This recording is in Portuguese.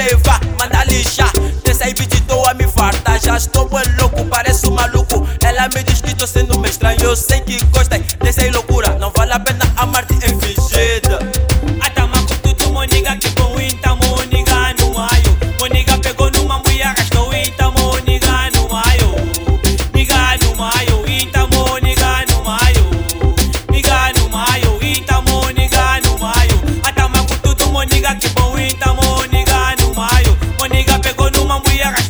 levar, manda lixar. aí beat toa me farta, já estou bem louco, parece um maluco. Ela me diz que tô sendo meio estranho, eu sei que gosta, desce aí, loucura. Não vale a pena amar-te we are